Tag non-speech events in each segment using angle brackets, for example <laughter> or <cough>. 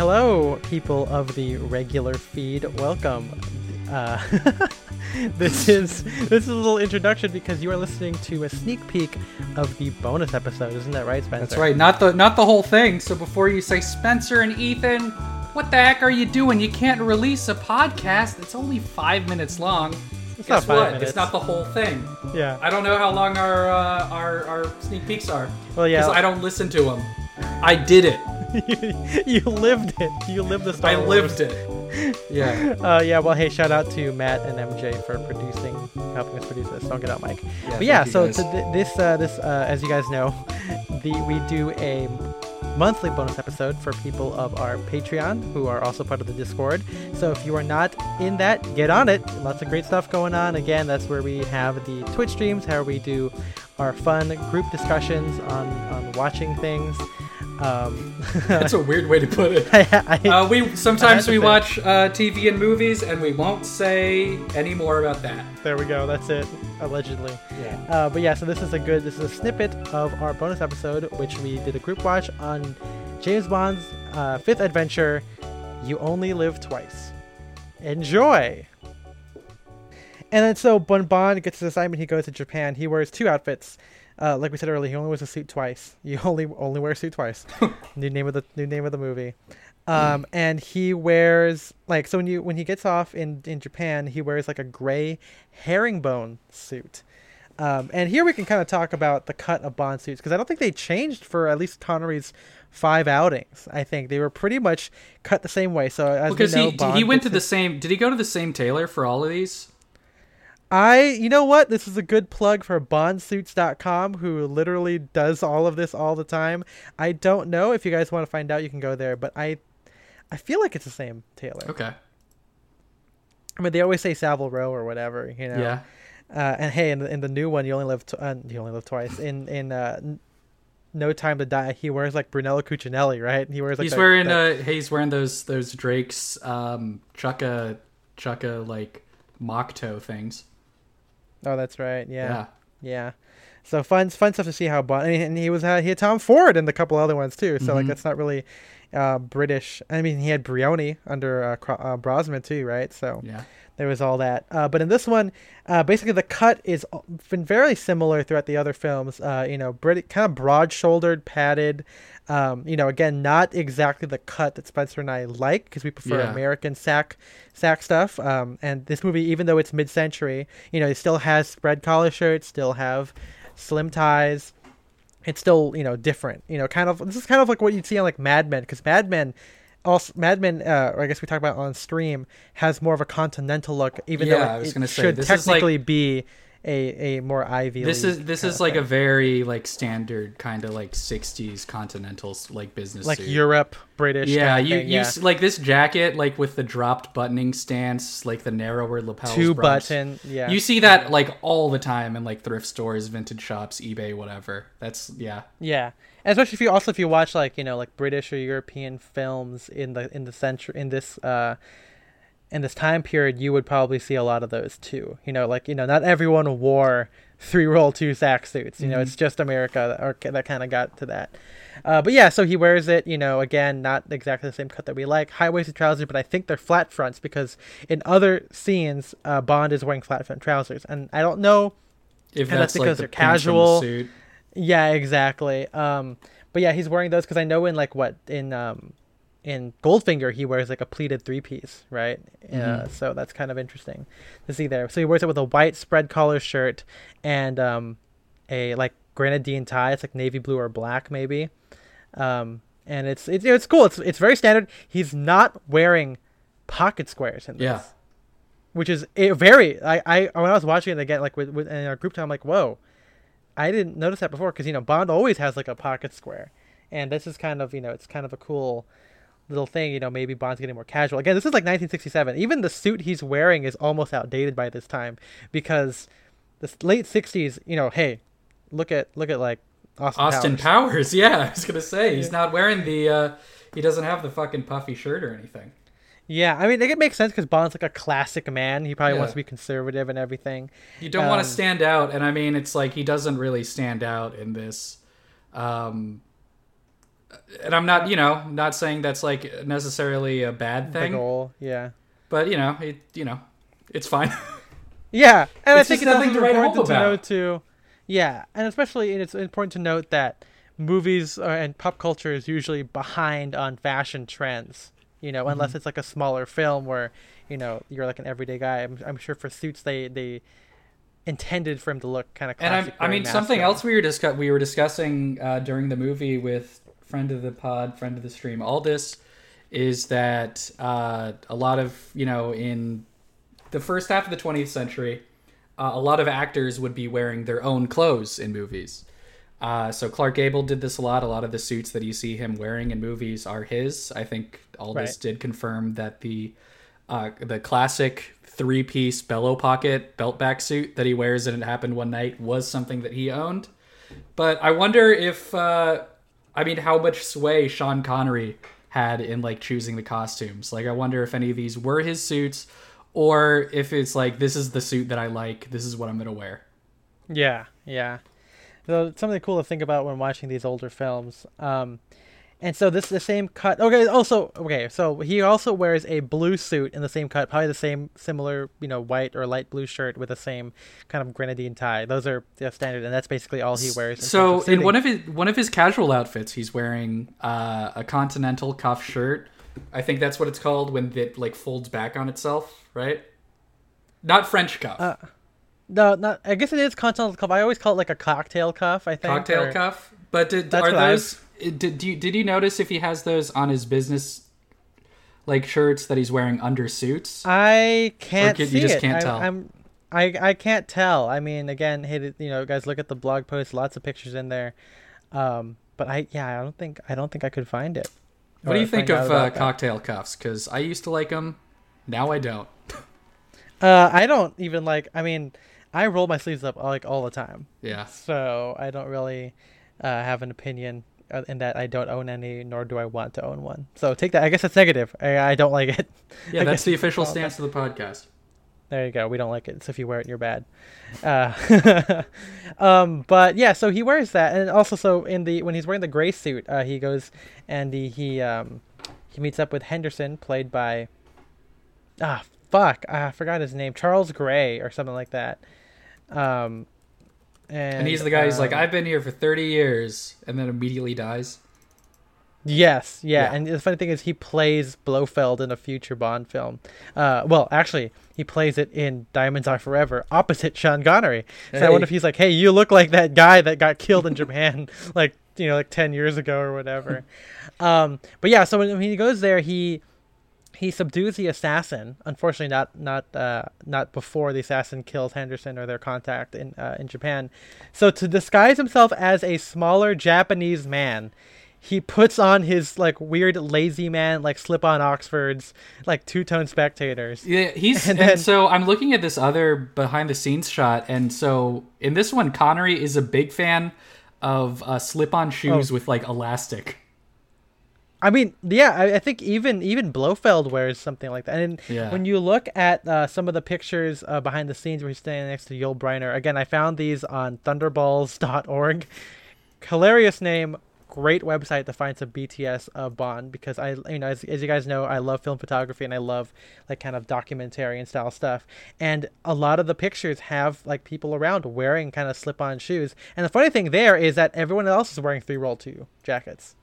Hello, people of the regular feed. Welcome. Uh, <laughs> this is this is a little introduction because you are listening to a sneak peek of the bonus episode. Isn't that right, Spencer? That's right. Not the not the whole thing. So before you say Spencer and Ethan, what the heck are you doing? You can't release a podcast. It's only five minutes long. It's Guess not five what? minutes. It's not the whole thing. Yeah. I don't know how long our uh, our our sneak peeks are. Well, yeah. Because I don't listen to them. I did it. <laughs> you lived it. You lived the Star I Wars. lived it. <laughs> Yeah. Uh, yeah, well, hey, shout out to Matt and MJ for producing, helping us produce this. Don't get out, Mike. Yeah, but yeah, so to th- this, uh, this, uh, as you guys know, <laughs> the we do a monthly bonus episode for people of our Patreon who are also part of the Discord. So if you are not in that, get on it. Lots of great stuff going on. Again, that's where we have the Twitch streams, how we do our fun group discussions on on watching things. Um, <laughs> That's a weird way to put it. <laughs> I, I, Uh, we sometimes we watch uh, TV and movies, and we won't say any more about that. there we go. That's it. Allegedly. Yeah. Uh, but yeah, so this is a good, this is a snippet of our bonus episode, which we did a group watch on James Bond's uh, fifth adventure, You Only Live Twice. Enjoy! And then so when Bond gets his assignment, he goes to Japan. He wears two outfits. Uh, like we said earlier, he only wears a suit twice. <laughs> You only only wear a suit twice. <laughs> new name of the new name of the movie. Um, and he wears like so when you when he gets off in in Japan, he wears like a gray herringbone suit. Um, and here we can kind of talk about the cut of Bond suits because I don't think they changed for at least Connery's five outings. I think they were pretty much cut the same way. So as Because we know, he Bond he went to the his- same. Did he go to the same tailor for all of these? I, you know what? This is a good plug for bondsuits.com, who literally does all of this all the time. I don't know if you guys want to find out, you can go there, but I, I feel like it's the same tailor. Okay. I mean, they always say Savile Row or whatever, you know. Yeah. Uh, and hey, in the, in the new one, you only live, t- uh, you only live twice. In in uh, N- No Time to Die, he wears like Brunello Cucinelli, right? He wears like he's the- wearing the- uh he's wearing those those Drake's um Chukka Chukka like mock toe things. Oh, that's right. Yeah. Yeah. Yeah. So fun, fun stuff to see how Bond. And he was uh, he had Tom Ford and a couple other ones too. So like Mhm. that's not really uh, British. I mean, he had Brioni under uh, uh, Brosnan too, right? So Yeah. There was all that. Uh, but in this one, uh, basically the cut is been very similar throughout the other films. Uh, you know, Brit- kind of broad-shouldered, padded. Um, you know, again, not exactly the cut that Spencer and I like because we prefer Yeah. American sack sack stuff. Um, and this movie, even though it's mid-century, you know, it still has spread collar shirts, still have slim ties. It's still, you know, different. You know, kind of. This is kind of like what you'd see on like Mad Men because Mad Men also Mad Men, uh, I guess we talked about on stream, has more of a continental look, even Yeah, though I it, it say, should this is like- technically be a a more Ivy. This is this is like a very like standard kind of like 60s continental like business like suit. Europe, British. Yeah, you thing, you yeah. s like this jacket like with the dropped buttoning stance, like the narrower lapels. two bronze. button. Yeah, You see that like all the time in like thrift stores, vintage shops, eBay, whatever. That's yeah. Yeah, and especially if you also if you watch like you know like British or European films in the in the century in this uh in this time period, you would probably see a lot of those too. You know, like you know, not everyone wore three roll two sack suits. You know, it's just America that, or, that kind of got to that. Uh, but yeah, so he wears it. You know, again, not exactly the same cut that we like, high waisted trousers, but I think they're flat fronts because in other scenes, uh, Bond is wearing flat front trousers, and I don't know If that's that's, like because the they're the casual. suit. Yeah, exactly. Um, but yeah, he's wearing those because I know in like what in um in Goldfinger he wears like a pleated three piece, right? Uh, Mhm. so that's kind of interesting to see there. So he wears it with a white spread collar shirt and um a like grenadine tie. It's like navy blue or black maybe. Um, and it's it's it's cool. It's it's very standard. He's not wearing pocket squares in this Yeah. which is a very I, I when I was watching it again like with, with in our group time I'm like whoa I didn't notice that before because you know Bond always has like a pocket square and this is kind of you know it's kind of a cool little thing you know maybe Bond's getting more casual again this is like 1967 even the suit he's wearing is almost outdated by this time because the late 60s you know hey look at look at like Austin, Austin Powers. Powers. <laughs> Yeah, I was gonna say he's not wearing the. uh He doesn't have the fucking puffy shirt or anything. Yeah I mean it makes sense because Bond's like a classic man he probably wants to be conservative and everything You don't want Um, to stand out, and I mean, it's like he doesn't really stand out in this. Um, and I'm not, you know, not saying that's like necessarily a bad The thing, goal, yeah. but you know, it, you know, it's fine. <laughs> Yeah, and It's I think it's nothing to write home important to about. note too. Yeah, and especially it's important to note that movies uh, and pop culture is usually behind on fashion trends. You know, Mm-hmm. unless it's like a smaller film where you know you're like an everyday guy. I'm, I'm sure for suits they they intended for him to look kind of. and I'm, I mean, something else we were discuss- we were discussing uh, during the movie with friend of the pod, friend of the stream, Aldous, is that uh, a lot of you know in the first half of the 20th century, uh, a lot of actors would be wearing their own clothes in movies. Uh, so Clark Gable did this a lot. A lot of the suits that you see him wearing in movies are his. I think Aldous Right. did confirm that the uh, the classic three piece bellow pocket belt back suit that he wears in It Happened One Night was something that he owned. But I wonder if uh, I mean how much sway Sean Connery had in like choosing the costumes. Like I wonder if any of these were his suits or if it's like this is the suit that I like, this is what I'm gonna wear. Yeah, yeah. So something cool to think about when watching these older films. Um, and so this is the same cut. Okay, also okay. So he also wears a blue suit in the same cut, probably the same similar, you know, white or light blue shirt with the same kind of grenadine tie. Those are the standard, and that's basically all he wears. in So in one of his one of his casual outfits, he's wearing uh, a continental cuff shirt. I think that's what it's called when it like folds back on itself, right? Not French cuff, Uh, no, not. I guess it is continental cuff. I always call it like a cocktail cuff. I think cocktail or- cuff. But did, are those? Did do you, did you notice if he has those on his business like shirts that he's wearing under suits? I can't you see just it. can't I, tell? I'm, I, I can't tell. I mean, again, hey, you know, guys, look at the blog post. Lots of pictures in there. Um, but I, yeah, I don't think, I don't think I could find it. what do you think of uh, that. cocktail cuffs? Because I used to like them. Now I don't. Uh, I don't even like. I mean, I roll my sleeves up like all the time, Yeah. so I don't really uh, have an opinion uh, in that I don't own any, nor do I want to own one. So take that. I guess it's negative. I, I don't like it. <laughs> Yeah, that's the official stance of the podcast. There you go. We don't like it. So if you wear it, you're bad. Uh, <laughs> um, but yeah, so he wears that, and also so in the when he's wearing the gray suit, uh, he goes and he he um he meets up with Henderson, played by ah fuck I forgot his name, Charles Gray or something like that. Um, and, And he's the guy who's like, um, I've been here for 30 years, and then immediately dies. Yes, yeah. Yeah. and the funny thing is, he plays Blofeld in a future Bond film. Uh, well, actually, he plays it in Diamonds Are Forever, opposite Sean Connery. So I wonder if he's like, "Hey, you look like that guy that got killed in Japan, <laughs> like you know, like ten years ago or whatever." <laughs> um, but yeah, so when, when he goes there, he he subdues the assassin. Unfortunately, not not uh, not before the assassin kills Henderson or their contact in uh, in Japan. So to disguise himself as a smaller Japanese man, he puts on his like weird lazy man like slip on Oxfords, like two tone spectators. Yeah, he's And and, so I'm looking at this other behind the scenes shot, and so in this one, Connery is a big fan of uh, slip on shoes Oh. with like elastic. I mean, yeah, I, I think even even Blofeld wears something like that. And Yeah. when you look at uh, some of the pictures uh, behind the scenes where he's standing next to Yul Brynner, again, I found these on thunderballs.org. Hilarious name, great website to find some BTS of Bond because I, you know, as, as you guys know, I love film photography and I love like kind of documentarian style stuff. And a lot of the pictures have like people around wearing kind of slip on shoes. And the funny thing there is that everyone else is wearing three roll two jackets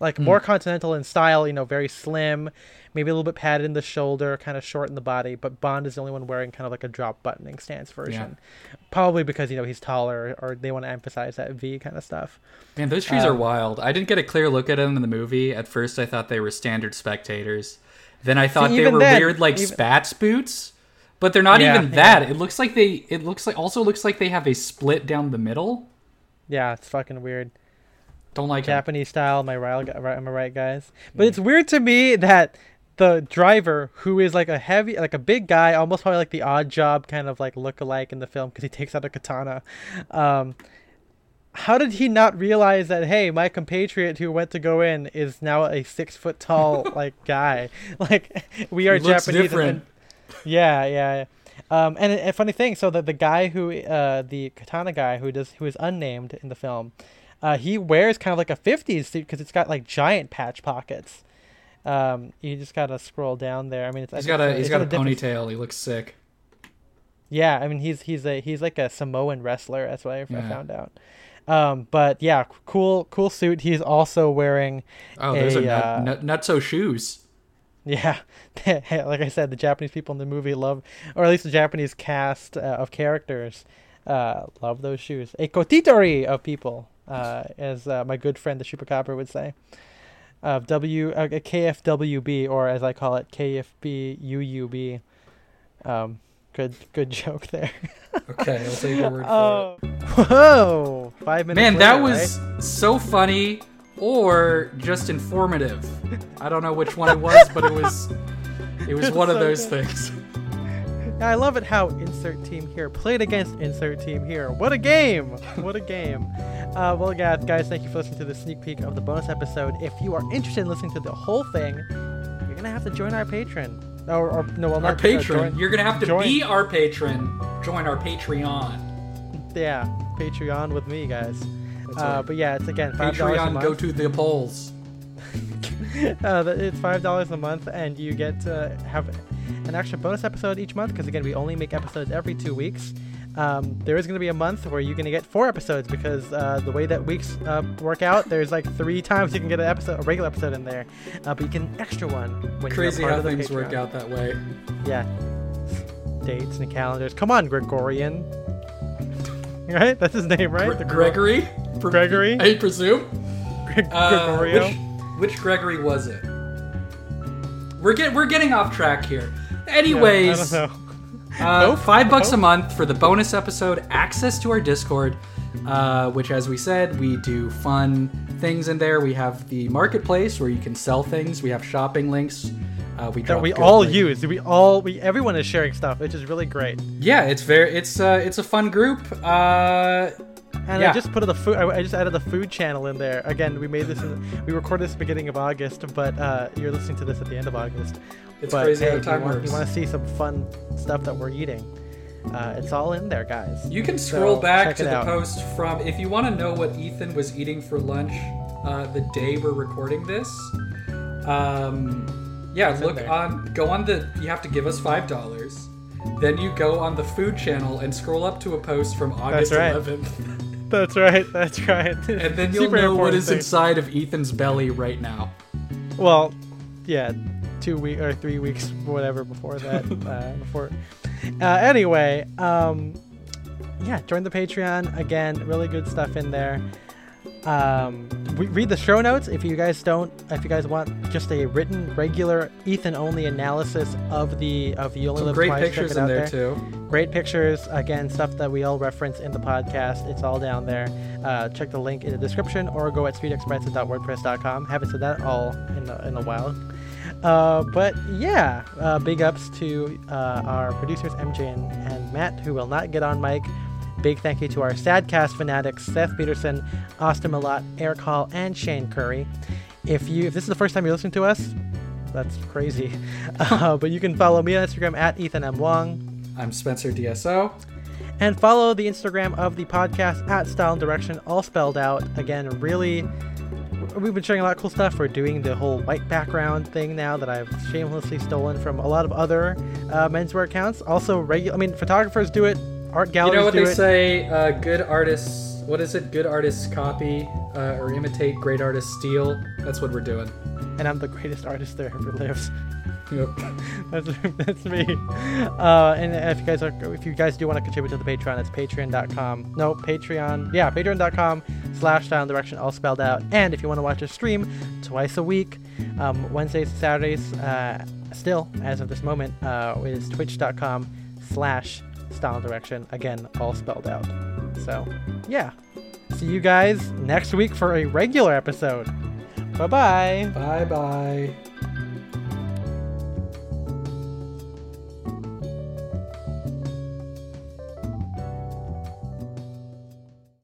like more continental in style, you know, very slim, maybe a little bit padded in the shoulder, kind of short in the body. But Bond is the only one wearing kind of like a drop buttoning stance version, probably because you know he's taller or they want to emphasize that V kind of stuff. Man, those shoes are Um, wild. I didn't get a clear look at them in the movie. At first, I thought they were standard spectators. Then I thought they were then, weird, like even- spats boots. But they're not Yeah, even that. It looks like they. It looks like also looks like they have a split down the middle. Yeah, it's fucking weird. Don't like. Japanese style. Am I right? Am I right, guys? But it's weird to me that the driver, who is like a heavy, like a big guy, almost probably like the Oddjob kind of like look alike in the film because he takes out a katana. Um, how did he not realize that? Hey, my compatriot who went to go in is now a six foot tall <laughs> like guy. <laughs> Like <laughs> we are Japanese. and- different. yeah, yeah. yeah. Um, and a, a funny thing, so that the guy who, uh, the katana guy who does, who is unnamed in the film, Uh, he wears kind of like a 50s suit because it's got like giant patch pockets. Um, you just gotta scroll down there. I mean, it's He's got a he's got a different- ponytail. He looks sick. Yeah, I mean he's he's a he's like a Samoan wrestler. That's what I, Yeah. found out. Um, but yeah, cool cool suit. He's also wearing Oh, there's a, A, nut, uh, nut, nutso shoes. yeah, <laughs> like I said, the Japanese people in the movie love, or at least the Japanese cast uh, of characters, uh, love those shoes. A kotitori of people, uh, as uh, my good friend the Chupacabra would say. Of W uh, KFWB or as I call it KFBUUB. Um, good good <laughs> joke there. Okay, I'll take your word for Oh, whoa! Five minutes. Man, that later, was so funny or just informative. I don't know which one it was, but it was it was <laughs> It's one of those good. things. Right? I love it how insert team here played against insert team here. What a game! What a game! Uh, well, yeah, guys, thank you for listening to the sneak peek of the bonus episode. If you are interested in listening to the whole thing, you're gonna have to join our patron. Or, or no, well, Our not uh, patron. join- You're gonna have to join- be our patron. Join our Patreon. yeah, Patreon with me, guys. That's Uh, but yeah, it's again five dollars a Patreon, month. go to the polls. <laughs> uh, it's five dollars a month, and you get to have an extra bonus episode each month. Because again, we only make episodes every two weeks. Um, there is going to be a month where you're going to get four episodes because uh, the way that weeks uh, work out, there's like three times you can get an episode, a regular episode in there, uh, but you get an extra one when Crazy how things work out that way. Yeah, dates and calendars. Come on, Gregorian. <laughs> Right, that's his name, right? Gre- The Gregory? Gregory? I presume. Gre- Uh, Gregorio. which, which Gregory was it? We're get we're getting off track here. Yeah, Anyways, I uh, Nope. five bucks a month for the bonus episode, access to our Discord, uh, which, as we said, we do fun things in there. We have the marketplace where you can sell things. We have shopping links. Uh, we that we all links. use. We all we everyone is sharing stuff, which is really great. Yeah, it's very it's uh it's a fun group. Uh, And Yeah. I just put the food. I, I just added the food channel in there. Again, we made this. In, we recorded this beginning of August, but uh, you're listening to this at the end of August. it's but crazy hey, how you time want, works. You want to see some fun stuff that we're eating? Uh, it's all in there, guys. You can scroll So, back to the out. post from if you want to know what Ethan was eating for lunch uh, the day we're recording this. Um, yeah, It's look on. Go on the. You have to give us five dollars. Then you go on the food channel and scroll up to a post from August right. 11th, <laughs> <laughs> That's right. That's right. <laughs> and then you'll know what is inside of Ethan's belly right now. Well, yeah, two week or three weeks, whatever before <laughs> that. uh, before. Uh, anyway, um, yeah, join the Patreon again. Really good stuff in there. Um, read the show notes if you guys don't. If you guys want just a written, regular Ethan only analysis of the of the only Some live great twice, pictures in out there too. Great pictures, again, stuff that we all reference in the podcast. It's all down there. Uh, check the link in the description or go at streetxsprezza.wordpress.com. Haven't said that all in a, in a while. Uh, but yeah, uh, big ups to uh, our producers, MJ and, and Matt, who will not get on mic. Big thank you to our Sadcast fanatics, Seth Peterson, Austin Malott, Eric Hall, and Shane Curry. If you if this is the first time you're listening to us, that's crazy. <laughs> Uh, but you can follow me on Instagram at Ethan M. Wong. I'm Spencer DSO. And follow the Instagram of the podcast at Style and Direction, all spelled out. Again, really, we've been sharing a lot of cool stuff. We're doing the whole white background thing now that I've shamelessly stolen from a lot of other uh, menswear accounts. Also, regular. I mean, photographers do it. Art You know what they it. say? Uh, good artists. What is it? Good artists copy uh, or imitate. Great artists steal. That's what we're doing. And I'm the greatest artist there ever lives. <laughs> Yep. <laughs> that's, that's me. Uh, and if you guys are, if you guys do want to contribute to the Patreon, it's patreon.com. No, Patreon. Yeah, patreon.com slash style and direction, all spelled out. And if you want to watch a stream twice a week, um, Wednesdays and Saturdays, uh, still, as of this moment, uh, is twitch.com slash style direction. Again, all spelled out. So, yeah. See you guys next week for a regular episode. Bye bye. Bye bye.